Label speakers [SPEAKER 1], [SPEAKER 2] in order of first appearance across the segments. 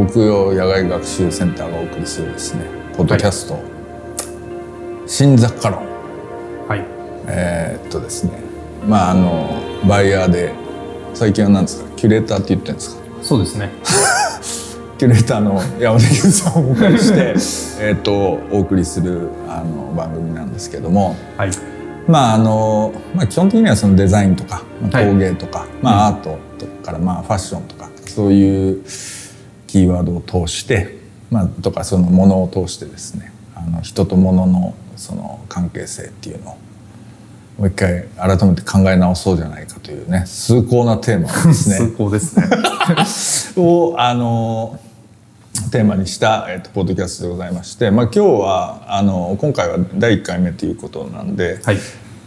[SPEAKER 1] ー、っと国用野外学習センターがお送りするですねポッドキャスト、はい、新雑貨論。
[SPEAKER 2] はい。
[SPEAKER 1] えー、っとですね。まああのバイヤーで最近は何ですかキュレーターって言ってるんですか？
[SPEAKER 2] そうですね。
[SPEAKER 1] キュレーターの山田優さんをお迎えして えとお送りするあの番組なんですけども、
[SPEAKER 2] はい、
[SPEAKER 1] まああの、まあ、基本的にはそのデザインとか、まあ、工芸とか、はい、まあ、アートとかからまあファッションとかそういうキーワードを通して、まあ、とかそのものを通してですねあの人と物のその関係性っていうのをもう一回改めて考え直そうじゃないかというね崇高なテーマですね。
[SPEAKER 2] 崇高ですね
[SPEAKER 1] をあのテーマにした、えーと、ポッドキャストでございまして、まあ、今日はあの今回は第1回目ということなんで、
[SPEAKER 2] はい、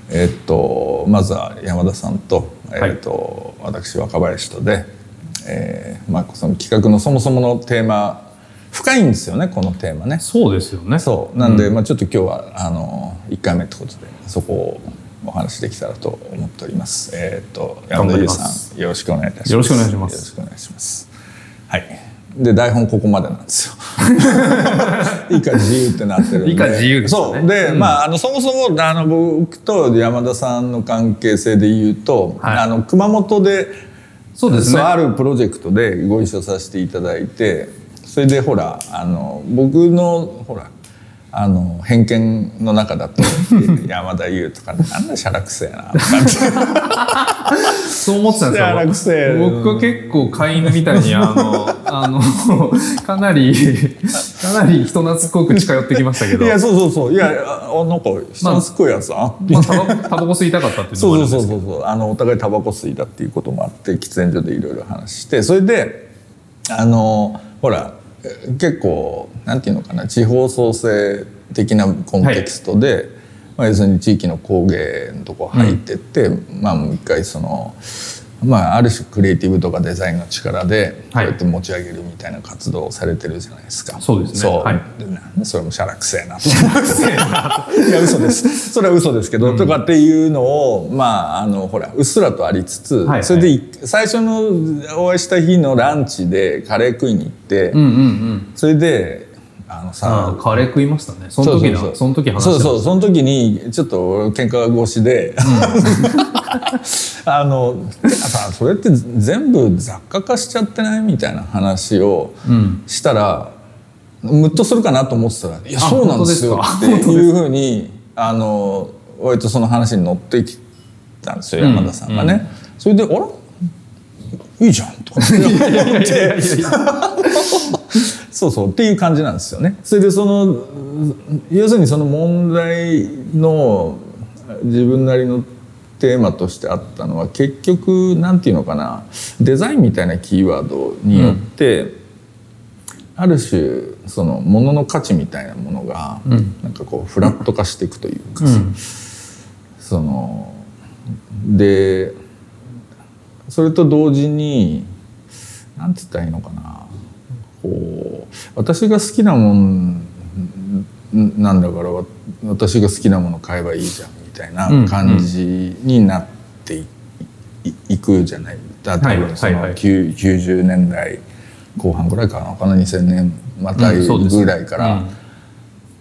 [SPEAKER 1] えーと、まずは山田さんと,、えーと、はい、私若林とで、えーまあ、その企画のそもそものテーマ深いんですよねこのテーマね。
[SPEAKER 2] そうですよね
[SPEAKER 1] そうなんで、うん、まあ、ちょっと今日はあの1回目ってことでそこをお話できたらと思っております。えっ、ー、と山田優さんよろしくお願いいたします。
[SPEAKER 2] よろしくお願いします。
[SPEAKER 1] よろしくお願いします。はい。で台本ここまでなんですよ。以下自由ってなってるんで。
[SPEAKER 2] 以下自由
[SPEAKER 1] ね、そうで、うん、まああのそもそもあの僕と山田さんの関係性で言うと、はい、あの熊本で
[SPEAKER 2] そうですね。
[SPEAKER 1] あるプロジェクトでご一緒させていただいてそれでほらあの僕のほらあの偏見の中だと 山田優とかなんだしゃらくせえな
[SPEAKER 2] そう思ってたんですよ。僕は結構飼い犬みたいにあのあの かなりかなり人懐っこく近寄ってきましたけど。
[SPEAKER 1] いやそうそうそう。いやあなんか人懐っこいやつあ、
[SPEAKER 2] まあ、タバタバコ吸いたかったっていうのもあるんですけど。
[SPEAKER 1] そうそうそうそうあのお互いタバコ吸いだっていうこともあって喫煙所でいろいろ話して。それであのほら結構なんていうのかな地方創生的なコンテキストで、はい、まあ、要するに地域の工芸のとこ入ってって、うん、まあもう一回その。まあ、ある種クリエイティブとかデザインの力でこうやって持ち上げるみたいな活動をされてるじゃないですか。
[SPEAKER 2] はい、そうですね。
[SPEAKER 1] そう、
[SPEAKER 2] はい、
[SPEAKER 1] でそれもしゃらくせえなと。しゃらくせえなと。いや嘘です。それは嘘ですけど、うん、とかっていうのをまああのほらうっすらとありつつ、はいはい、それで最初のお会いした日のランチでカレー食いに行って、
[SPEAKER 2] うんうんうん、
[SPEAKER 1] それであのさ
[SPEAKER 2] カレー食いましたね。その時のその時話
[SPEAKER 1] そうそうその時にちょっと喧嘩越しで、うん、あのてかさそれって全部雑貨化しちゃってないみたいな話をしたら、うん、ムッとするかなと思ってたら「いやそうなんですよ」っていうふうにあの割とその話に乗ってきたんですよ山田さんがね。それで「あら？いいじゃん」とか思って。そうそうっていう感じなんですよね。それでその要するにその問題の自分なりのテーマとしてあったのは結局なんていうのかなデザインみたいなキーワードによって、うん、ある種そのものの価値みたいなものが、うん、なんかこうフラット化していくというか、うん、そのでそれと同時に何て言ったらいいのかなこう私が好きなもんなんだから私が好きなもの買えばいいじゃんみたいな感じになってい,、くじゃない。例えばその90年代後半ぐらいかなかな2000年またぐらいから。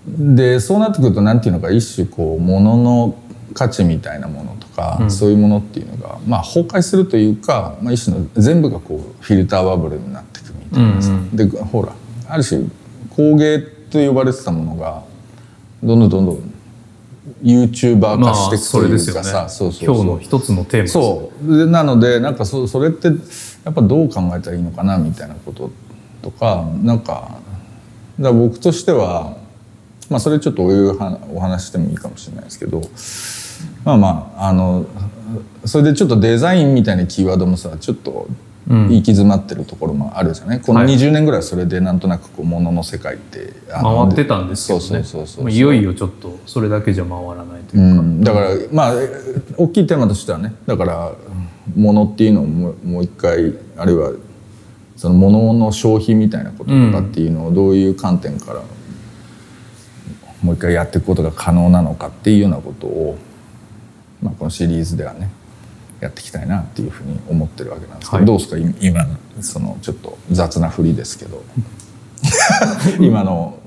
[SPEAKER 1] でそうなってくると何ていうのか一種こうものの価値みたいなものとか、うん、そういうものっていうのが、まあ、崩壊するというか、まあ、一種の全部がこうフィルターバブルになってうんうん、でほらある種工芸と呼ばれてたものがどんどんどんどん YouTuber 化していくというかさ、まあ、
[SPEAKER 2] そうそう今日の一つのテーマ
[SPEAKER 1] そう。でなのでなんかそそれってやっぱどう考えたらいいのかなみたいなこととかなんかだ僕としてはまあそれちょっとおいうお話してもいいかもしれないですけどまあまああのそれでちょっとデザインみたいなキーワードもさちょっと行き詰まってるところもあるじゃない？この20年ぐらいそれでなんとなくこうものの世界って
[SPEAKER 2] 回ってたんですけどね。そうそうそういよいよちょっとそれだけじゃ回らないというか、うん、
[SPEAKER 1] だからまあ大きいテーマとしてはねだからものっていうのをもう一回あるいはそのものの消費みたいなこととかっていうのをどういう観点からもう一回やっていくことが可能なのかっていうようなことを、まあ、このシリーズではねやっていきたいなっていうふうに思ってるわけなんですけど、
[SPEAKER 2] はい。
[SPEAKER 1] どうですか？い今のそのちょっと雑な振りですけど。今の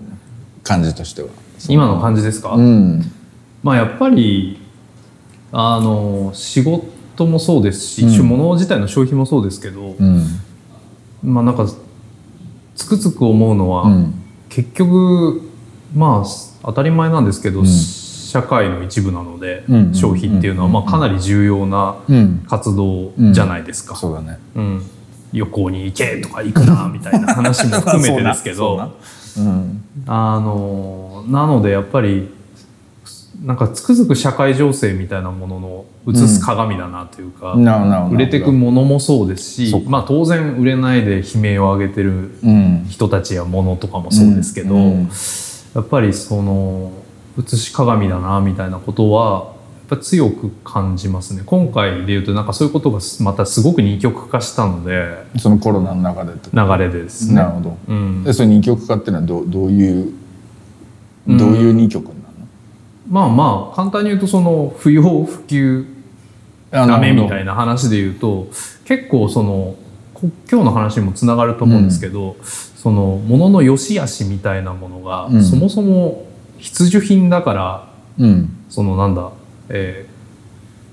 [SPEAKER 1] 感じとしては。
[SPEAKER 2] 今の感じですか、
[SPEAKER 1] うん。
[SPEAKER 2] まあやっぱりあの仕事もそうですし、
[SPEAKER 1] うん。
[SPEAKER 2] 物自体の消費もそうですけど、
[SPEAKER 1] うん。
[SPEAKER 2] まあなんかつくづく思うのは、
[SPEAKER 1] うん。
[SPEAKER 2] 結局まあ当たり前なんですけど、
[SPEAKER 1] うん
[SPEAKER 2] 社会の一部なので、
[SPEAKER 1] うん
[SPEAKER 2] 消費っていうのは、まあ、かなり重要な
[SPEAKER 1] うん。
[SPEAKER 2] 活動じゃないですか。
[SPEAKER 1] そうだね。
[SPEAKER 2] うん。旅行に行けとか行くなみたいな話も含めてですけど。あのなのでやっぱりなんかつくづく社会情勢みたいなものの映す鏡だなというか、
[SPEAKER 1] なるほどなるほど。
[SPEAKER 2] 売れてくものもそうですしまあ、当然売れないで悲鳴を上げてる
[SPEAKER 1] うん。
[SPEAKER 2] 人たちやものとかもそうですけど、
[SPEAKER 1] うん。
[SPEAKER 2] やっぱりその映し鏡だなみたいなことはやっぱ強く感じますね。今回でいうとなんかそういうことがまたすごく二極化したので
[SPEAKER 1] そのコロナの中でって
[SPEAKER 2] 流れでですね。
[SPEAKER 1] なるほど。
[SPEAKER 2] うん。
[SPEAKER 1] でそれ二極化っていうのはどうどういうどういう二極なの？
[SPEAKER 2] まあまあ簡単に言うとその不要不急
[SPEAKER 1] あ
[SPEAKER 2] ダメみたい
[SPEAKER 1] な
[SPEAKER 2] な話で言うと結構そのこ今日の話にもつながると思うんですけど、その物の良し悪しみたいなものが、
[SPEAKER 1] うん。
[SPEAKER 2] そもそも必需品だから。
[SPEAKER 1] うん。
[SPEAKER 2] そのなんだ、えー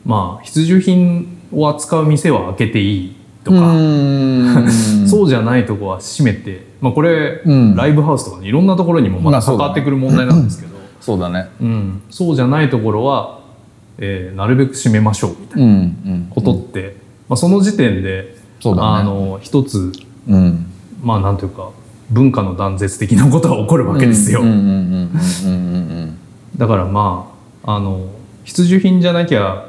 [SPEAKER 2] まあ必需品を扱う店は開けていいとか、
[SPEAKER 1] うん。
[SPEAKER 2] そうじゃないとこは閉めて、まあ、これ、
[SPEAKER 1] うん。
[SPEAKER 2] ライブハウスとかねいろんなところにもまた関わってくる問題なんですけど、
[SPEAKER 1] そうだね。
[SPEAKER 2] うん、そうじゃないところは、えーなるべく閉めましょうみたいな
[SPEAKER 1] うんうん。
[SPEAKER 2] ことって、まあ、その時点で、
[SPEAKER 1] ね。
[SPEAKER 2] あの一つ
[SPEAKER 1] うん。
[SPEAKER 2] まあなんというか文化の断絶的なことが起こるわけですよ。だからまああの必需品じゃなきゃ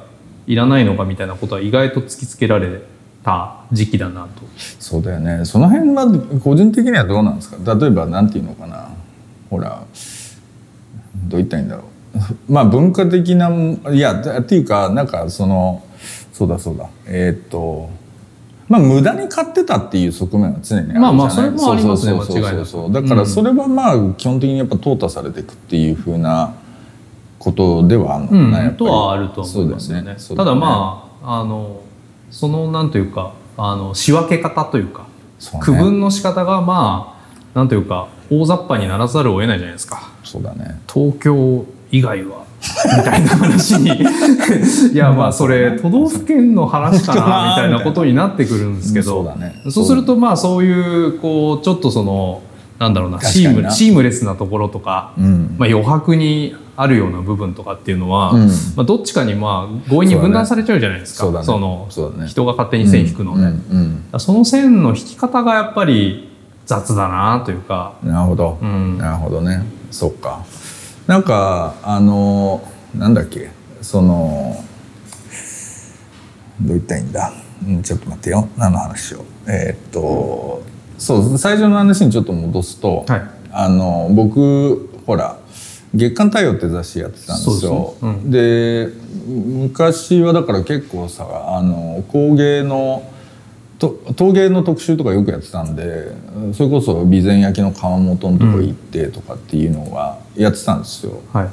[SPEAKER 2] いらないのかみたいなことは意外と突きつけられた時期だなと。
[SPEAKER 1] そうだよね。その辺は個人的にはどうなんですか？例えばなんていうのかな？ほらどう言ったらいいんだろう。まあ文化的ないやっていうかなんかそのそうだそうだ。えーっとまあ無駄に買ってたっていう側面は常にあるじゃない。
[SPEAKER 2] まあまあそれもありますね。間違いなく。
[SPEAKER 1] だからそれはまあ基本的にやっぱ淘汰されていくっていうふうなことではあるのかな、やっぱり。
[SPEAKER 2] とはあると思いますよね。ただ
[SPEAKER 1] そうだ
[SPEAKER 2] まああのそのなんというかあの仕分け方というか
[SPEAKER 1] ね。
[SPEAKER 2] 区分の仕方がまあなんというか大雑把にならざるを得ないじゃないですか。
[SPEAKER 1] そうだね。
[SPEAKER 2] 東京以外はみたいな話に。いやまあそれ都道府県の話かなみたいなことになってくるんですけど。
[SPEAKER 1] そうだね。
[SPEAKER 2] そうするとまあそういうこうちょっとそのなんだろうなシームシームレスなところとか、
[SPEAKER 1] うん。
[SPEAKER 2] まあ、余白にあるような部分とかっていうのは、
[SPEAKER 1] うん。
[SPEAKER 2] まあ、どっちかにまあ強引に分断されちゃうじゃないですか。
[SPEAKER 1] そ
[SPEAKER 2] の人が勝手に線引くので、その線の引き方がやっぱり雑だなというか、
[SPEAKER 1] なるほど、
[SPEAKER 2] うん。
[SPEAKER 1] なるほどね。そっかなんかあのなんだっけそのどう言ったらいいんだ、うん、ちょっと待ってよ。何の話しよう？えーっとそう最初の話にちょっと戻すと、
[SPEAKER 2] はい。
[SPEAKER 1] あの僕ほら月刊太陽って雑誌やってたんですよ。
[SPEAKER 2] ですね。
[SPEAKER 1] で昔はだから結構さあの工芸のと陶芸の特集とかよくやってたんでそれこそ備前焼の窯元のとこ行ってとかっていうのはやってたんですよ。
[SPEAKER 2] はい、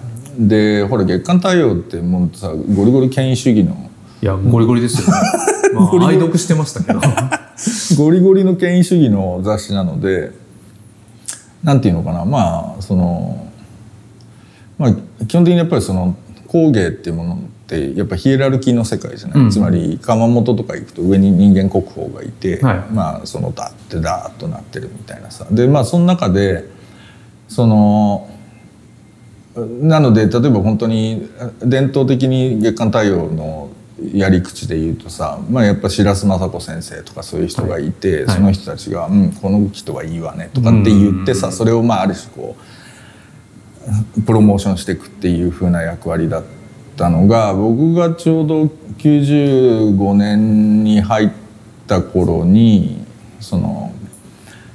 [SPEAKER 1] でほら月刊太陽ってもうさゴリゴリ権威主義の。
[SPEAKER 2] いやゴリゴリですよね、まあ、愛読してましたけど。
[SPEAKER 1] ゴリゴリの権威主義の雑誌なのでなんていうのかな。まあそのまあ基本的にやっぱりその工芸っていうものってやっぱヒエラルキーの世界じゃない、
[SPEAKER 2] うん。
[SPEAKER 1] つまり窯元とか行くと上に人間国宝がいて、
[SPEAKER 2] はい。
[SPEAKER 1] まあそのダッてダーッとなってるみたいなさ。でまあその中でそのなので例えば本当に伝統的に月刊太陽のやり口で言うとさ、まあ、やっぱ白洲雅子先生とかそういう人がいて、
[SPEAKER 2] はい。
[SPEAKER 1] その人たちが「うんこの人はいいわね」とかって言ってさ
[SPEAKER 2] うん。
[SPEAKER 1] それをまあある種こうプロモーションしていくっていう風な役割だったのが僕がちょうど95年に入った頃にその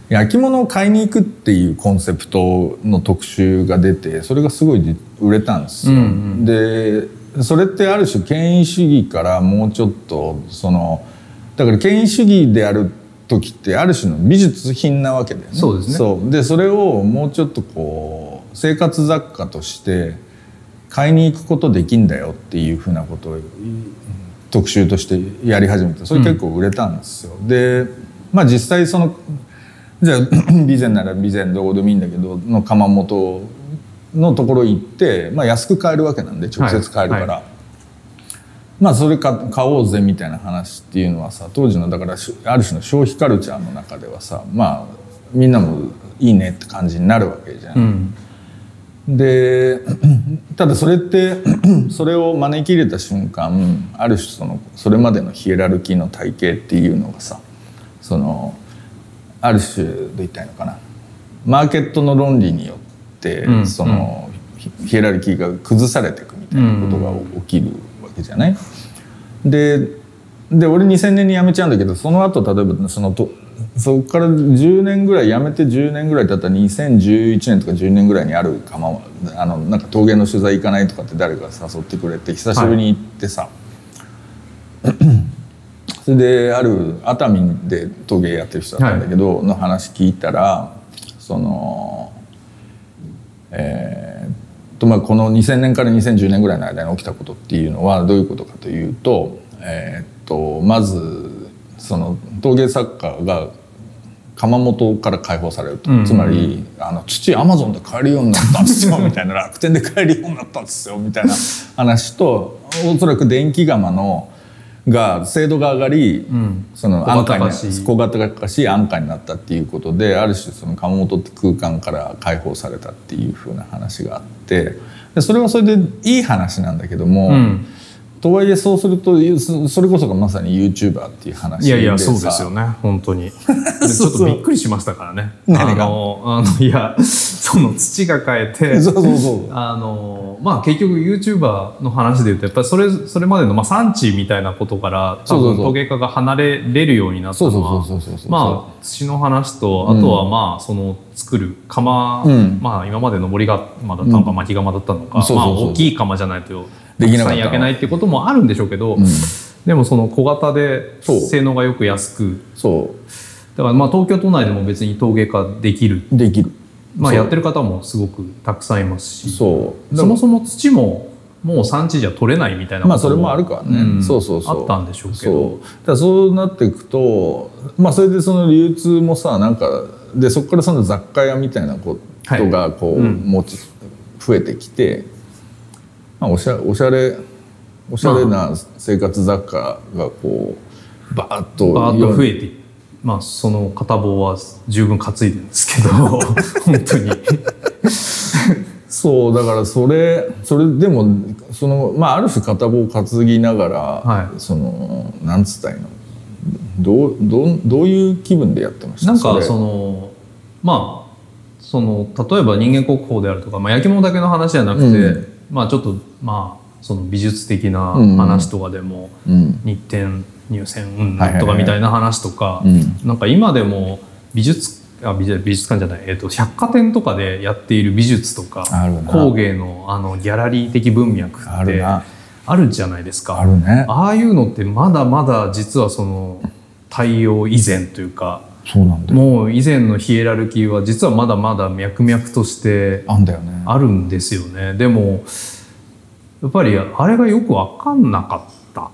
[SPEAKER 1] 焼き物を買いに行くっていうコンセプトの特集が出てそれがすごい売れたんですよ。
[SPEAKER 2] うんうん
[SPEAKER 1] でそれってある種権威主義からもうちょっとそのだから権威主義である時ってある種の美術品なわけだよね。
[SPEAKER 2] そうですね
[SPEAKER 1] そうでそれをもうちょっとこう生活雑貨として買いに行くことできんだよっていうふうなことを特集としてやり始めてそれ結構売れたんですよ。でまあ実際そのじゃあ 備前なら備前どこでもいいんだけどの窯元のところ行って、まあ、安く買えるわけなんで直接買えるから、
[SPEAKER 2] はいは
[SPEAKER 1] まあそれか買おうぜみたいな話っていうのはさ当時のだからしある種の消費カルチャーの中ではさまあみんなもいいねって感じになるわけじゃん。
[SPEAKER 2] うん
[SPEAKER 1] で ただそれって それを招き入れた瞬間ある種そのそれまでのヒエラルキーの体系っていうのがさそのある種どう言ったらいいのかなマーケットの論理によって、
[SPEAKER 2] うん
[SPEAKER 1] そのヒヒエラルキーが崩されていくみたいなことが起きるわけじゃない？でで俺2000年に辞めちゃうんだけどその後例えばそのとそこから10年ぐらい辞めて10年ぐらい経ったら2011年とか10年ぐらいにある窯はあのなんか陶芸の取材行かないとかって誰かが誘ってくれて久しぶりに行ってさ、それである熱海で陶芸やってる人だったんだけど、の話聞いたらそのえーとまあ、この2000年から2010年ぐらいの間に起きたことっていうのはどういうことかというと,、えー、とまずその陶芸作家が窯元から解放されると、
[SPEAKER 2] うん。うん
[SPEAKER 1] つまりあの土アマゾンで買えるようになったんですよ。みたいな。楽天で買えるようになったんですよ。みたいな話とおそらく電気窯のが精度が上がり、
[SPEAKER 2] うん。
[SPEAKER 1] その
[SPEAKER 2] 小
[SPEAKER 1] 安価に小型化し安価になったっていうことである種その窯元って空間から解放されたっていう風な話があって。でそれはそれでいい話なんだけども、
[SPEAKER 2] うん
[SPEAKER 1] とはいえそうするとそそれこそがまさに YouTuber っていう話
[SPEAKER 2] いやいや
[SPEAKER 1] さ。
[SPEAKER 2] そうですよね。本当に。でちょっとびっくりしましたからね。
[SPEAKER 1] 何が？
[SPEAKER 2] あのあのいやその土が変えて
[SPEAKER 1] そうそうそう。
[SPEAKER 2] あのまあ結局 YouTuber の話で言うとやっぱりそれそれまでの、まあ、産地みたいなことから多分陶芸家が離れれるようになったのはまあ土の話とあとはまあその作る窯、
[SPEAKER 1] うん。
[SPEAKER 2] まあ今まで上り窯だったのか巻き窯だったのか、まあ大きい窯じゃないと
[SPEAKER 1] できなかった
[SPEAKER 2] 焼けないってこともあるんでしょうけど、
[SPEAKER 1] うん。
[SPEAKER 2] でもその小型で性能がよく安く。
[SPEAKER 1] そ
[SPEAKER 2] だからまあ東京都内でも別に陶芸家できる、
[SPEAKER 1] うできる。
[SPEAKER 2] まあ、やってる方もすごくたくさんいますし。
[SPEAKER 1] そう。
[SPEAKER 2] そもそも土ももう産地じゃ取れないみたいな
[SPEAKER 1] まあそれもあるからね、
[SPEAKER 2] うん。
[SPEAKER 1] そうそうそう。
[SPEAKER 2] あったんでしょうけ
[SPEAKER 1] そう。
[SPEAKER 2] ど
[SPEAKER 1] だそうなっていくとまあそれでその流通もさなんかでそこからその雑貨屋みたいなことがこう、
[SPEAKER 2] うん
[SPEAKER 1] 持ち増えてきて、まあ、おしゃおしゃれおしゃれな生活雑貨がこうバーッと
[SPEAKER 2] バーッと増えてまあその片棒は十分担いでるんですけど 本当に。
[SPEAKER 1] そうだからそれそれでもそのまあある種片棒を担ぎながら、
[SPEAKER 2] はい。
[SPEAKER 1] そのなんつったらいいの？どうどうどういう気分でやってました？れ
[SPEAKER 2] なんかそのまあその例えば人間国宝であるとか、まあ、焼き物だけの話じゃなくて、
[SPEAKER 1] うん
[SPEAKER 2] まあちょっとまあその美術的な
[SPEAKER 1] うん。
[SPEAKER 2] 話とかでも、
[SPEAKER 1] うん。
[SPEAKER 2] 日展入選うんとかみたいな話とか、
[SPEAKER 1] うん。
[SPEAKER 2] なんか今でも美術あ美術館じゃない、えっと百貨店とかでやっている美術とか工芸のあのギャラリー的文脈って
[SPEAKER 1] あるな。
[SPEAKER 2] あるじゃないですか。
[SPEAKER 1] あるね。
[SPEAKER 2] ああいうのってまだまだ実はその対応以前というか
[SPEAKER 1] そうなんだよ。
[SPEAKER 2] もう以前のヒエラルキーは実はまだまだ脈々として
[SPEAKER 1] あんだよね。
[SPEAKER 2] あるんですよね。でもやっぱりあれがよく分かんなかった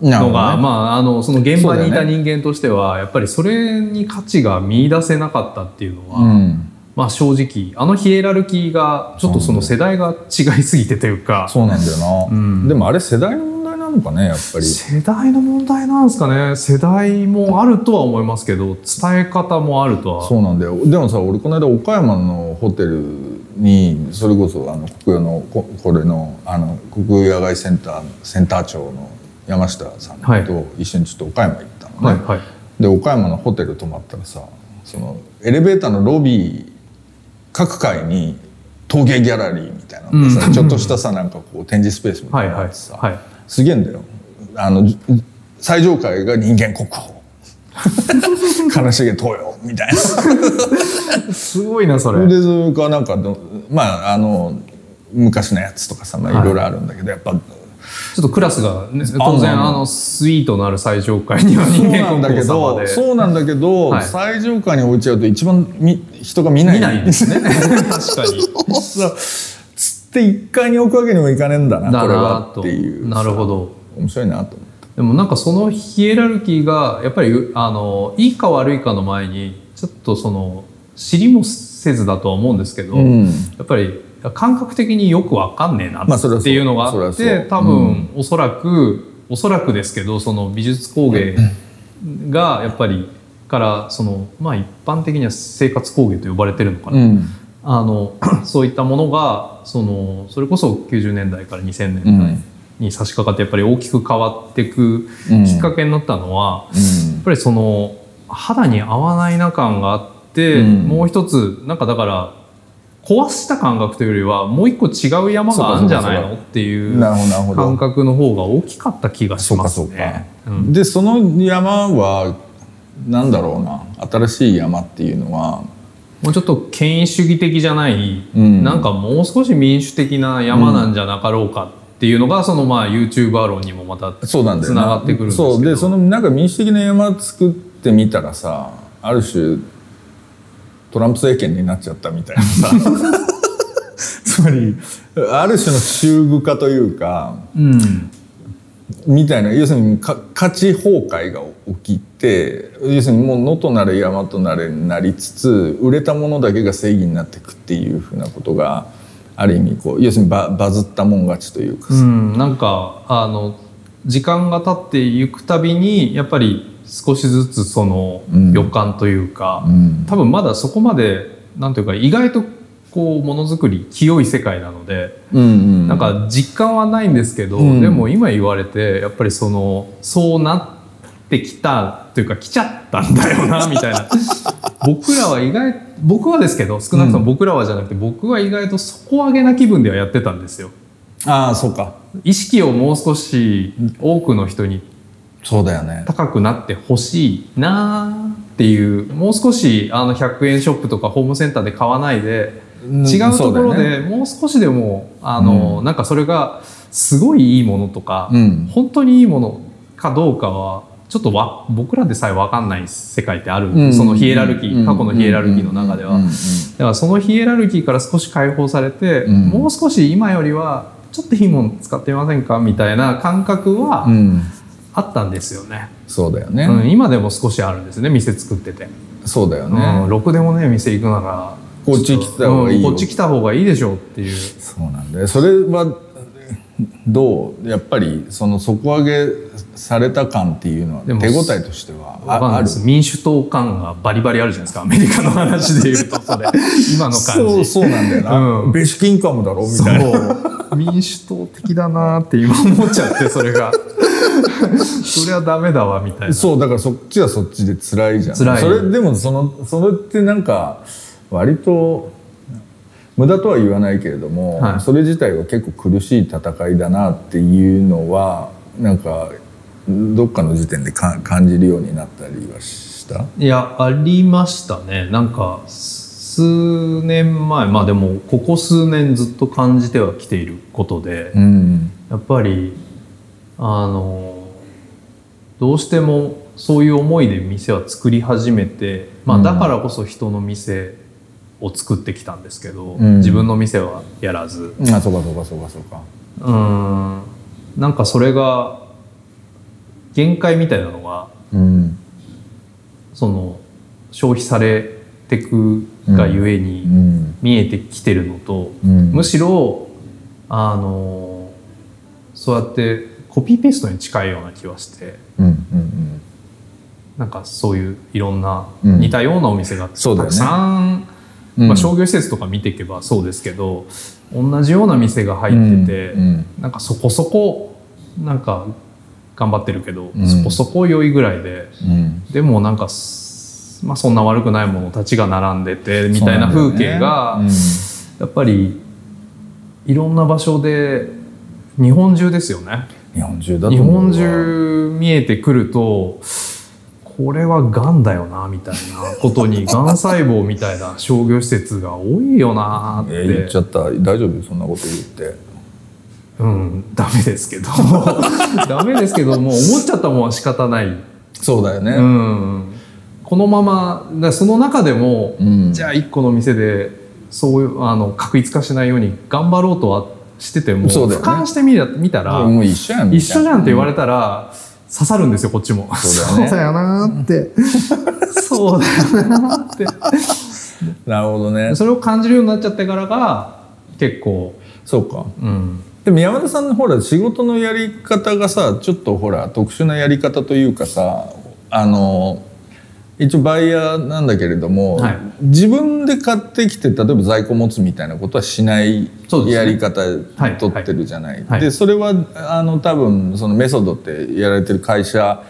[SPEAKER 2] のが、まあ、あのその現場にいた人間としては、やっぱりそれに価値が見出せなかったっていうのは、
[SPEAKER 1] うん。
[SPEAKER 2] まあ、正直あのヒエラルキーがちょっとその世代が違いすぎてというか
[SPEAKER 1] そうなんだよな、
[SPEAKER 2] うん。
[SPEAKER 1] でもあれ世代ののかねやっぱり。
[SPEAKER 2] 世代の問題なんですかね。世代もあるとは思いますけど伝え方もあるとは。
[SPEAKER 1] そうなんだよ。でもさ俺この間岡山のホテルにそれこそあの国用のここれのあの国有野外センターセンター長の山下さん
[SPEAKER 2] はい。
[SPEAKER 1] と一緒にちょっと岡山行ったのね、
[SPEAKER 2] はいはい。
[SPEAKER 1] で岡山のホテル泊まったらさそのエレベーターのロビー各階に陶芸ギャラリーみたいな
[SPEAKER 2] うん。
[SPEAKER 1] ちょっとしたさなんかこう展示スペースみた
[SPEAKER 2] はいいはい
[SPEAKER 1] なのがあってさ、
[SPEAKER 2] はい
[SPEAKER 1] すげえんだよ。あのじ最上階が人間国宝。悲しげ東洋。みたいな。
[SPEAKER 2] すごいなそれ。
[SPEAKER 1] でそれかなんかのまああの昔のやつとかさ、まあ、
[SPEAKER 2] はい
[SPEAKER 1] いろいろあるんだけど、やっぱ
[SPEAKER 2] ちょっとクラスが、ね、当然あのスイートのある最上階には人間国宝様
[SPEAKER 1] ど
[SPEAKER 2] で。
[SPEAKER 1] そうなんだけど、
[SPEAKER 2] はい。
[SPEAKER 1] 最上階に置いちゃうと一番み人が見ない。
[SPEAKER 2] 見ないですね。確かに
[SPEAKER 1] って1階に置くわけにもいかねえんだなこれは
[SPEAKER 2] と
[SPEAKER 1] っていう
[SPEAKER 2] なるほど。
[SPEAKER 1] 面白いなと思っ
[SPEAKER 2] でもなんかそのヒエラルキーがやっぱりあのいいか悪いかの前にちょっとその知りもせずだとは思うんですけど、
[SPEAKER 1] うん。
[SPEAKER 2] やっぱり感覚的によくわかんねえなっていうのがあって多分おそらくおそらくですけどその美術工芸がやっぱりからそのまあ一般的には生活工芸と呼ばれてるのかな、
[SPEAKER 1] うん
[SPEAKER 2] あの そういったものがそのそれこそ90年代から2000年代に差し掛かってやっぱり大きく変わっていく
[SPEAKER 1] うん。
[SPEAKER 2] きっかけになったのは、や
[SPEAKER 1] うん。
[SPEAKER 2] っぱりその肌に合わないな感があって、
[SPEAKER 1] うん。
[SPEAKER 2] もう一つなんかだから壊した感覚というよりはもう一個違う山があるんじゃないのっていう感覚の方が大きかった気がしますね。
[SPEAKER 1] そう
[SPEAKER 2] うん。
[SPEAKER 1] でその山はなんだろうな。新しい山っていうのは
[SPEAKER 2] もうちょっと権威主義的じゃない、
[SPEAKER 1] うん。
[SPEAKER 2] なんかもう少し民主的な山なんじゃなかろうかっていうのが、そのまあ YouTuber 論にもまた
[SPEAKER 1] そうなんだよ
[SPEAKER 2] つながってくるんですけど。
[SPEAKER 1] そう。でそのなんか民主的な山作ってみたらさある種トランプ政権になっちゃったみたいなさ。つまりある種の修具化というか
[SPEAKER 2] うん
[SPEAKER 1] みたいな要するにか価値崩壊が起きて要するにもう野となれ山となれになりつつ売れたものだけが正義になっていくっていうふうなことがある意味こう要するにババズったもん勝ちというかさ、
[SPEAKER 2] うん、なんかあの時間が経っていくたびにやっぱり少しずつその
[SPEAKER 1] うん。
[SPEAKER 2] 予感というか、
[SPEAKER 1] うん。
[SPEAKER 2] 多分まだそこまでなんていうか意外とこうものづくり清い世界なので、
[SPEAKER 1] うんうん。
[SPEAKER 2] なんか実感はないんですけど、
[SPEAKER 1] うん。
[SPEAKER 2] でも今言われてやっぱりそのそうなってきたというか来ちゃったんだよなみたいな。僕らは意外僕はですけど少なくとも僕らはじゃなくて、僕は意外と底上げな気分ではやってたんですよ。
[SPEAKER 1] ああそうか。
[SPEAKER 2] 意識をもう少し多くの人に
[SPEAKER 1] そうだよね。
[SPEAKER 2] 高くなってほしいなっていうもう少しあの100円ショップとかホームセンターで買わないで
[SPEAKER 1] うん
[SPEAKER 2] 違うところでもう少しでもあの、なんかそれがすごいいいものとか、
[SPEAKER 1] うん。
[SPEAKER 2] 本当にいいものかどうかはちょっとわ僕らでさえ分かんない世界ってある、
[SPEAKER 1] うん。
[SPEAKER 2] そのヒエラルキー、
[SPEAKER 1] うん。
[SPEAKER 2] 過去のヒエラルキーの中では、だからそのヒエラルキーから少し解放されて、
[SPEAKER 1] うん。
[SPEAKER 2] もう少し今よりはちょっといいもの使ってみませんかみたいな感覚は
[SPEAKER 1] うん。
[SPEAKER 2] あったんですよね、
[SPEAKER 1] そうだよね、
[SPEAKER 2] うん。今でも少しあるんですね。店作ってて、
[SPEAKER 1] そうだよね、
[SPEAKER 2] うん、ろくでもね店行くなら
[SPEAKER 1] こっち来た方がいいよ。
[SPEAKER 2] うんこっち来た方がいいでしょうっていう。
[SPEAKER 1] そうなんだよそれはどうやっぱりその底上げされた感っていうのは手応えとしては
[SPEAKER 2] わかんない。です民主党感がバリバリあるじゃないですか。アメリカの話で言うとそれ。今の感じ。
[SPEAKER 1] そうそうなんだよな、
[SPEAKER 2] うん。
[SPEAKER 1] ベーシックインカムだろ？みたいな。
[SPEAKER 2] 民主党的だなって今思っちゃってそれが。それはダメだわみたいな。
[SPEAKER 1] そうだからそっちはそっちで辛いじゃん。
[SPEAKER 2] 辛い。
[SPEAKER 1] それでもそのそれってなんか割と無駄とは言わないけれども、
[SPEAKER 2] はい。
[SPEAKER 1] それ自体は結構苦しい戦いだなっていうのはなんかどっかの時点でか感じるようになったりはした？
[SPEAKER 2] いやありましたね。なんか数年前まあでもここ数年ずっと感じてはきていることで、
[SPEAKER 1] うん。
[SPEAKER 2] やっぱりあのどうしてもそういう思いで店は作り始めて、まあ、
[SPEAKER 1] うん
[SPEAKER 2] だからこそ人の店を作ってきたんですけど、
[SPEAKER 1] うん。
[SPEAKER 2] 自分の店はやらず。
[SPEAKER 1] あそうかそうかそうかそうか。
[SPEAKER 2] うん。なんかそれが限界みたいなのが
[SPEAKER 1] うん。
[SPEAKER 2] その消費されてくがゆえ
[SPEAKER 1] う
[SPEAKER 2] に
[SPEAKER 1] ん。
[SPEAKER 2] 見えてきてるのと、
[SPEAKER 1] うん。
[SPEAKER 2] むしろあのそうやってコピーペーストに近いような気はして
[SPEAKER 1] うんうん
[SPEAKER 2] なんかそういういろんな
[SPEAKER 1] うん。
[SPEAKER 2] 似たようなお店がたくさん、
[SPEAKER 1] うん
[SPEAKER 2] まあ、商業施設とか見ていけばそうですけど同じような店が入ってて、
[SPEAKER 1] うん。うん。
[SPEAKER 2] なんかそこそこなんか頑張ってるけど、
[SPEAKER 1] うん。
[SPEAKER 2] そこそこ良いぐらいで
[SPEAKER 1] うん。
[SPEAKER 2] でもなんかす、まあ、そんな悪くないものたちが並んでてみたいな風景が、やっぱりいろんな場所で日本中ですよね。
[SPEAKER 1] 日本中だと
[SPEAKER 2] 日
[SPEAKER 1] 思うわ。
[SPEAKER 2] 本中見えてくるとこれはがんだよなみたいなことに がん細胞みたいな商業施設が多いよなっ
[SPEAKER 1] えー言ってちゃった。大丈夫？そんなこと言って。
[SPEAKER 2] うん。ダメですけど。ダメですけどもう思っちゃったもんは仕方ない、
[SPEAKER 1] そうだよね。
[SPEAKER 2] うん、このままその中でも、
[SPEAKER 1] うん。
[SPEAKER 2] じゃあ一個の店でそういうあの確一化しないように頑張ろうとはしてても、
[SPEAKER 1] ね。
[SPEAKER 2] 俯瞰してみたら、
[SPEAKER 1] もう一緒やん
[SPEAKER 2] 一緒じゃんって言われたら、刺さるんですよこっちも。
[SPEAKER 1] そうだよ
[SPEAKER 2] なーって。そうだよなーって。
[SPEAKER 1] なるほどね。
[SPEAKER 2] それを感じるようになっちゃってからが結構
[SPEAKER 1] そうか。
[SPEAKER 2] うん。
[SPEAKER 1] でも山田さんのほら仕事のやり方がさちょっとほら特殊なやり方というかさあの一応バイヤーなんだけれども、
[SPEAKER 2] はい。
[SPEAKER 1] 自分で買ってきて例えば在庫持つみたいなことはしないやり方
[SPEAKER 2] はい
[SPEAKER 1] 取ってるじゃない。
[SPEAKER 2] はい。
[SPEAKER 1] でそれはあの多分そのメソッドってやられてる会社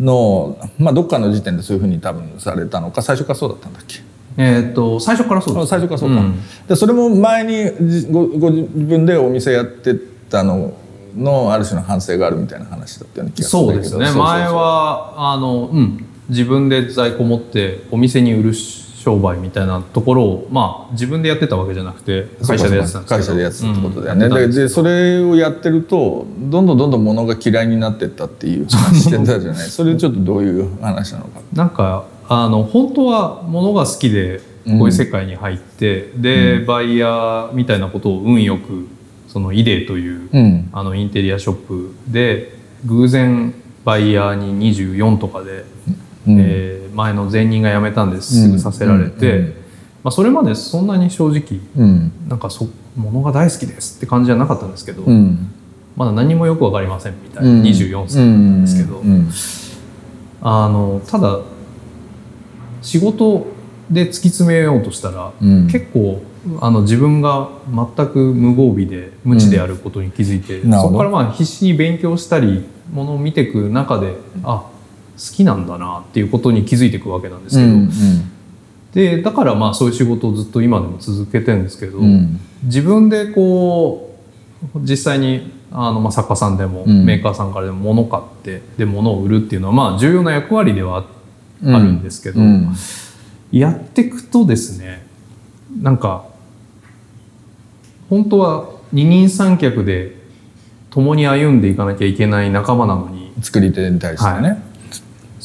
[SPEAKER 1] の、まあ、どっかの時点でそういうふうに多分されたのか最初からそうだったんだっけ？
[SPEAKER 2] えーっと最初からそうです
[SPEAKER 1] あ最初からそうか、
[SPEAKER 2] ん。
[SPEAKER 1] でそれも前にじごご自分でお店やってたののある種の反省があるみたいな話だったような気がするん
[SPEAKER 2] そ
[SPEAKER 1] だけど。
[SPEAKER 2] うですね。前はあの、うん、自分で在庫持ってお店に売る商売みたいなところをまあ自分でやってたわけじゃなくて会社でやってたんですけど。
[SPEAKER 1] 会社でやってたってことだよね、
[SPEAKER 2] うん。で
[SPEAKER 1] それをやってるとどんどんどんどん物が嫌いになってったっていう話してたじゃない。それちょっとどういう話なのか。
[SPEAKER 2] なんかあの本当は物が好きでこういう世界に入って、で、バイヤーみたいなことを運よくそのイデーという、
[SPEAKER 1] うん。
[SPEAKER 2] あのインテリアショップで偶然バイヤーに24とかで、
[SPEAKER 1] うん。
[SPEAKER 2] えー前の前任が辞めたんです。すぐさせられて、
[SPEAKER 1] うん。うん。
[SPEAKER 2] まあ、それまでそんなに正直
[SPEAKER 1] うん。
[SPEAKER 2] なんかそ物が大好きですって感じじゃなかったんですけど、
[SPEAKER 1] うん。
[SPEAKER 2] まだ何もよく分かりませんみたいな、
[SPEAKER 1] うん。
[SPEAKER 2] 24歳なんですけど、
[SPEAKER 1] うん。
[SPEAKER 2] あのただ仕事で突き詰めようとしたら、
[SPEAKER 1] うん。
[SPEAKER 2] 結構あの自分が全く無防備で無知であることに気づいて、そこからまあ必死に勉強したりものを見ていく中であ好きなんだなっていうことに気づいていくわけなんですけど、
[SPEAKER 1] うん
[SPEAKER 2] でだからまあそういう仕事をずっと今でも続けてるんですけど、
[SPEAKER 1] うん。
[SPEAKER 2] 自分でこう実際にあのまあ作家さんでも、
[SPEAKER 1] うん。
[SPEAKER 2] メーカーさんからでも物を買ってで物を売るっていうのはまあ重要な役割ではあるんですけど、
[SPEAKER 1] うん。
[SPEAKER 2] やっていくとですねなんか本当は二人三脚で共に歩んでいかなきゃいけない仲間なのに
[SPEAKER 1] 作り手に対してね、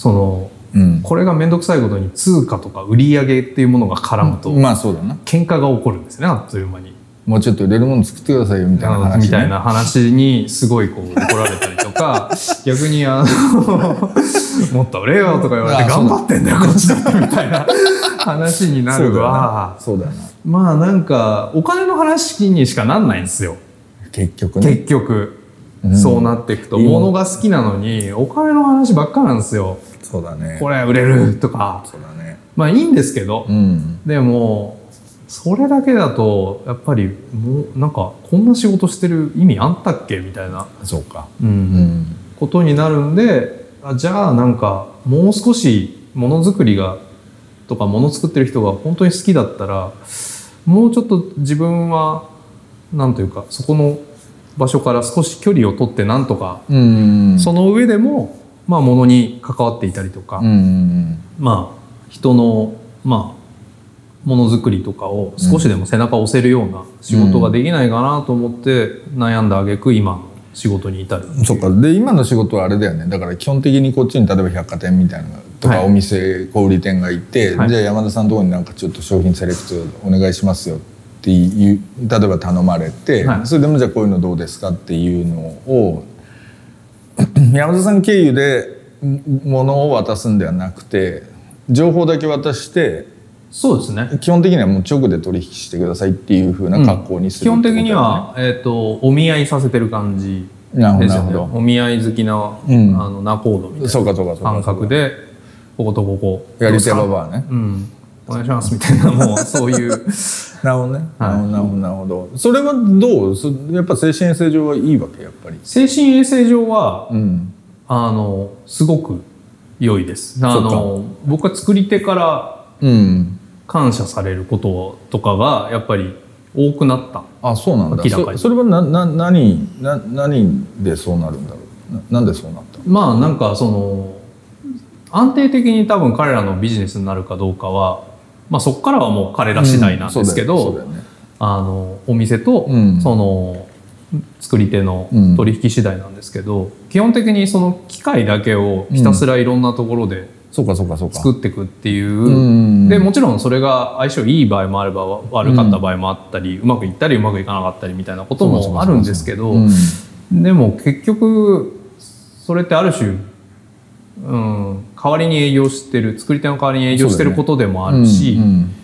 [SPEAKER 2] その
[SPEAKER 1] うん。
[SPEAKER 2] これが面倒くさいことに通貨とか売り上げっていうものが絡むと、
[SPEAKER 1] まあそうだな。
[SPEAKER 2] 喧嘩が起こるんですねあっという間に。
[SPEAKER 1] もうちょっと売れるもの作ってくださいよみたいな話、ね、
[SPEAKER 2] みたいな話にすごいこう怒られたりとか 逆にあの もっと売れよとか言われて頑張ってんだよこっちだってみたいな話になるわ。
[SPEAKER 1] そうだよな。
[SPEAKER 2] まあなんかお金の話にしかなんないんですよ。
[SPEAKER 1] 結局ね。
[SPEAKER 2] 結局、
[SPEAKER 1] うん
[SPEAKER 2] そうなっていくと
[SPEAKER 1] いいもん。
[SPEAKER 2] 物が好きなのにお金の話ばっかなんですよ。
[SPEAKER 1] そうだね。
[SPEAKER 2] これ売れるとか。
[SPEAKER 1] そうだね。
[SPEAKER 2] まあいいんですけど、
[SPEAKER 1] うん。
[SPEAKER 2] でもそれだけだとやっぱりもうなんかこんな仕事してる意味あったっけみたいな、
[SPEAKER 1] そうか。
[SPEAKER 2] うん。
[SPEAKER 1] うん。
[SPEAKER 2] ことになるんであじゃあなんかもう少しものづくりがとかもの作ってる人が本当に好きだったらもうちょっと自分はなんというかそこの場所から少し距離を取ってなんとか、
[SPEAKER 1] うん。
[SPEAKER 2] その上でもまあものに関わっていたりとか、
[SPEAKER 1] うん
[SPEAKER 2] まあ人のまあものづくりとかを少しでも背中を押せるような仕事ができないかなと思って悩んだ挙句今の仕事に至る。
[SPEAKER 1] そっか。で今の仕事はあれだよね。だから基本的にこっちに例えば百貨店みたいなのとか
[SPEAKER 2] はい。
[SPEAKER 1] お店小売店がいて、
[SPEAKER 2] はい。
[SPEAKER 1] じゃあ山田さんのところになんかちょっと商品セレクトお願いしますよっていう例えば頼まれて、
[SPEAKER 2] はい。
[SPEAKER 1] それでもじゃあこういうのどうですかっていうのを 山田さん経由でん物を渡すんではなくて情報だけ渡して
[SPEAKER 2] そうですね。
[SPEAKER 1] 基本的にはもう直で取引してくださいっていうふうな格好にする、
[SPEAKER 2] 基本的には、えー、とお見合いさせてる感じですよね。お見合い好きな、
[SPEAKER 1] うん。
[SPEAKER 2] あの仲人みた
[SPEAKER 1] そ
[SPEAKER 2] いな感覚でこことここ
[SPEAKER 1] やり手ババアね。
[SPEAKER 2] うんお願いしますみたいなもうそういう。
[SPEAKER 1] なるほどね、
[SPEAKER 2] はい
[SPEAKER 1] なるほどなるほど。それはどう？そやっぱ精神衛生上はいいわけやっぱり。
[SPEAKER 2] 精神衛生上は
[SPEAKER 1] うん。
[SPEAKER 2] あのすごく良いです。あ
[SPEAKER 1] そ
[SPEAKER 2] の僕は作り手から
[SPEAKER 1] うん。
[SPEAKER 2] 感謝されることとかがやっぱり多くなった。
[SPEAKER 1] あそうなんだ。
[SPEAKER 2] 明らかに。
[SPEAKER 1] そそれはなな何な何でそうなるんだろう？ななんでそうなった？
[SPEAKER 2] まあなんかその安定的に多分彼らのビジネスになるかどうかは、まあ、そこからはもう彼ら次第なんですけど、
[SPEAKER 1] うんね。
[SPEAKER 2] あのお店と、
[SPEAKER 1] うん。
[SPEAKER 2] その作り手の
[SPEAKER 1] うん。
[SPEAKER 2] 取引次第なんですけど、基本的にその機械だけをひたすらいろんなところで
[SPEAKER 1] そうかそうかそうか。
[SPEAKER 2] 作っていくっていう、
[SPEAKER 1] うん
[SPEAKER 2] でもちろんそれが相性いい場合もあれば悪かった場合もあったり、うまくいったりうまくいかなかったりみたいなこともあるんですけど、
[SPEAKER 1] うん。
[SPEAKER 2] でも結局それってある種うん、代わりに営業してる作り手の代わりに営業してることでもあるし、
[SPEAKER 1] うんうん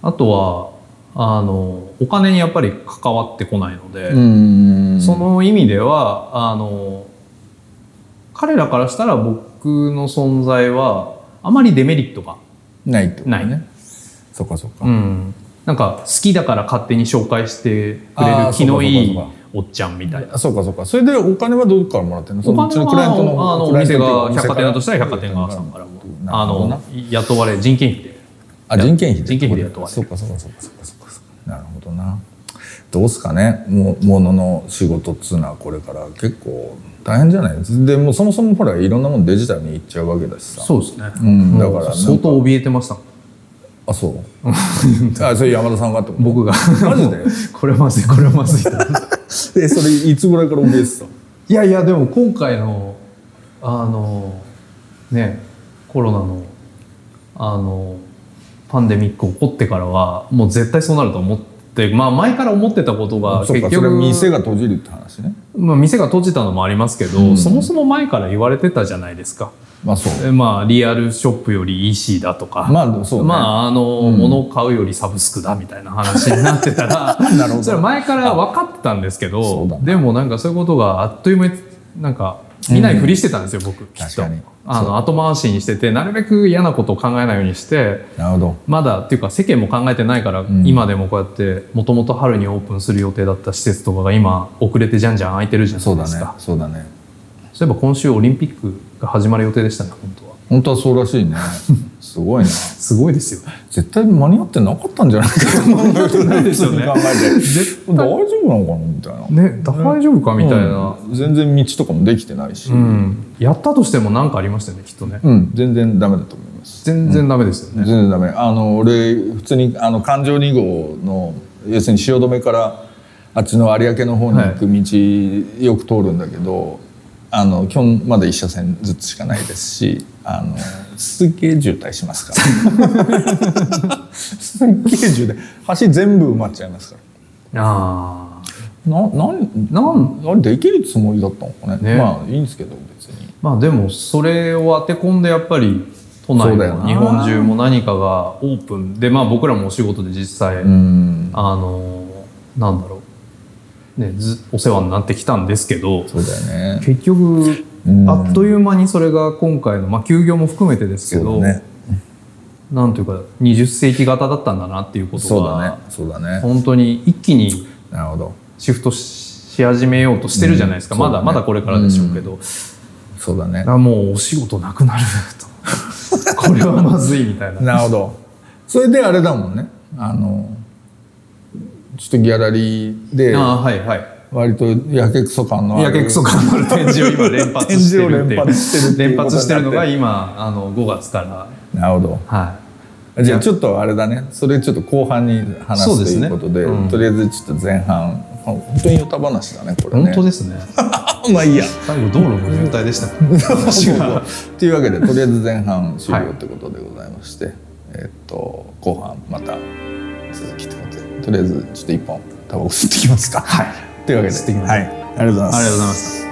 [SPEAKER 2] あとはあのお金にやっぱり関わってこないので、
[SPEAKER 1] うん。
[SPEAKER 2] その意味ではあの彼らからしたら僕の存在はあまりデメリットが、
[SPEAKER 1] ないと
[SPEAKER 2] ない。
[SPEAKER 1] ねそっかそっか、
[SPEAKER 2] うん、なんか好きだから勝手に紹介してくれる気のいいおっちゃんみたいな。
[SPEAKER 1] あそうかそうか。それでお金はどこからもらってんの？その
[SPEAKER 2] お金
[SPEAKER 1] うちのクライアントの
[SPEAKER 2] はあのお店が百貨店だとしたら百貨店側さんからも。あの雇われ人件費で。
[SPEAKER 1] あ人件費で？
[SPEAKER 2] 人件費で雇われる。
[SPEAKER 1] そうかそうかそうかそうかそうか。なるほどな。どうすかね。もものの仕事っつうのはこれから結構大変じゃないでもうそもそもほらいろんなものデジタルにいっちゃうわけだしさ。
[SPEAKER 2] そうですね、
[SPEAKER 1] うんだから
[SPEAKER 2] 相当怯えてました。
[SPEAKER 1] あそう？あそれ山田さんがって
[SPEAKER 2] 僕が。
[SPEAKER 1] マジで？
[SPEAKER 2] これまずいこれまずい
[SPEAKER 1] えそれいつぐらいから怯えてた
[SPEAKER 2] いやいやでも今回のあのねコロナのあのパンデミック起こってからはもう絶対そうなると思ってまあ前から思ってたことが結局
[SPEAKER 1] 店が閉じるって話ね。
[SPEAKER 2] まあ、店が閉じたのもありますけど、
[SPEAKER 1] うん。
[SPEAKER 2] そもそも前から言われてたじゃないですか。
[SPEAKER 1] まあそう。
[SPEAKER 2] えまあリアルショップより EC だとか、
[SPEAKER 1] まあそうね。
[SPEAKER 2] まああの、
[SPEAKER 1] うん。
[SPEAKER 2] 物を買うよりサブスクだみたいな話になってたら
[SPEAKER 1] なるほど。
[SPEAKER 2] それは前から分かってたんですけどでもなんかそういうことがあっという間になんか見ないふりしてたんですよ、僕きっと。あ
[SPEAKER 1] そう。
[SPEAKER 2] の後回しにしててなるべく嫌なことを考えないようにして
[SPEAKER 1] なるほど。
[SPEAKER 2] まだっていうか世間も考えてないから、
[SPEAKER 1] ん。
[SPEAKER 2] 今でもこうやってもともと春にオープンする予定だった施設とかが今遅れてじゃんじゃん開いてるじゃ
[SPEAKER 1] そだね
[SPEAKER 2] ないうですか。
[SPEAKER 1] そうだね。
[SPEAKER 2] そういえば今週オリンピックが始まる予定でしたね本当は。
[SPEAKER 1] 本当はそうらしいね。すごいな
[SPEAKER 2] すごいですよ。
[SPEAKER 1] 絶対間に合ってなかったんじゃないかと思う。んだけどね
[SPEAKER 2] ですよね
[SPEAKER 1] 考えて
[SPEAKER 2] 絶
[SPEAKER 1] 大丈夫なのかなみたいな。
[SPEAKER 2] ね大丈夫かみたいな、
[SPEAKER 1] うん。全然道とかもできてないし、
[SPEAKER 2] うん。やったとしても何かありましたよねきっとね。
[SPEAKER 1] うん。全然ダメだと思います。
[SPEAKER 2] 全然ダメですよね、
[SPEAKER 1] 全然ダメ。あの俺普通にあの環状2号の要するに汐留からあっちの有明の方に行く道、よく通るんだけどあの基本まだ1車線ずつしかないですしあのすっげえ渋滞しますから。すっげえ渋滞。橋全部埋まっちゃいますから。
[SPEAKER 2] あ
[SPEAKER 1] な何
[SPEAKER 2] なん
[SPEAKER 1] あれできるつもりだったのかね。
[SPEAKER 2] ね。
[SPEAKER 1] まあいいんですけど別に。
[SPEAKER 2] まあでもそれを当て込んでやっぱり都内も日本中も何かがオープンでまあ僕らもお仕事で実際、
[SPEAKER 1] うん。
[SPEAKER 2] あのなんだろうねずお世話になってきたんですけど
[SPEAKER 1] そうだよね。
[SPEAKER 2] 結局
[SPEAKER 1] うん。
[SPEAKER 2] あっという間にそれが今回の、まあ、休業も含めてですけど、
[SPEAKER 1] ね。
[SPEAKER 2] なんというか20世紀型だったんだなっていうこと
[SPEAKER 1] そうだね。
[SPEAKER 2] が、
[SPEAKER 1] そうだね。
[SPEAKER 2] 本当に一気に
[SPEAKER 1] なるほど。
[SPEAKER 2] シフトし始めようとしてるじゃないですか、まだ
[SPEAKER 1] うんそうだね。
[SPEAKER 2] まだこれからでしょうけど、
[SPEAKER 1] そうだね。
[SPEAKER 2] もうお仕事なくなると。これはまずいみたいな。
[SPEAKER 1] なるほど。それであれだもんね。あのちょっとギャラリーで
[SPEAKER 2] ああはいはい。
[SPEAKER 1] 割とやけくそ感のある。
[SPEAKER 2] やけくそ感のある展示を今連発してるっていう。
[SPEAKER 1] 連発してる
[SPEAKER 2] 連発してるのが今あの5月から。
[SPEAKER 1] なるほど。
[SPEAKER 2] は
[SPEAKER 1] じゃあちょっとあれだね。それちょっと後半に話すということで
[SPEAKER 2] うん。
[SPEAKER 1] とりあえずちょっと前半本当に歌話だねこ
[SPEAKER 2] い、
[SPEAKER 1] れね。
[SPEAKER 2] 本当ですね。
[SPEAKER 1] まあいいや。
[SPEAKER 2] 最後道路の渋滞でした。
[SPEAKER 1] というわけでとりあえず前半終了ってことでございまして、えっと後半また続きと。でとりあえずちょっと一本タバコ吸ってきますか。
[SPEAKER 2] はい。
[SPEAKER 1] というわけで、
[SPEAKER 2] 吸ってきます。
[SPEAKER 1] はい、ありがとうございます。
[SPEAKER 2] ありがとうございました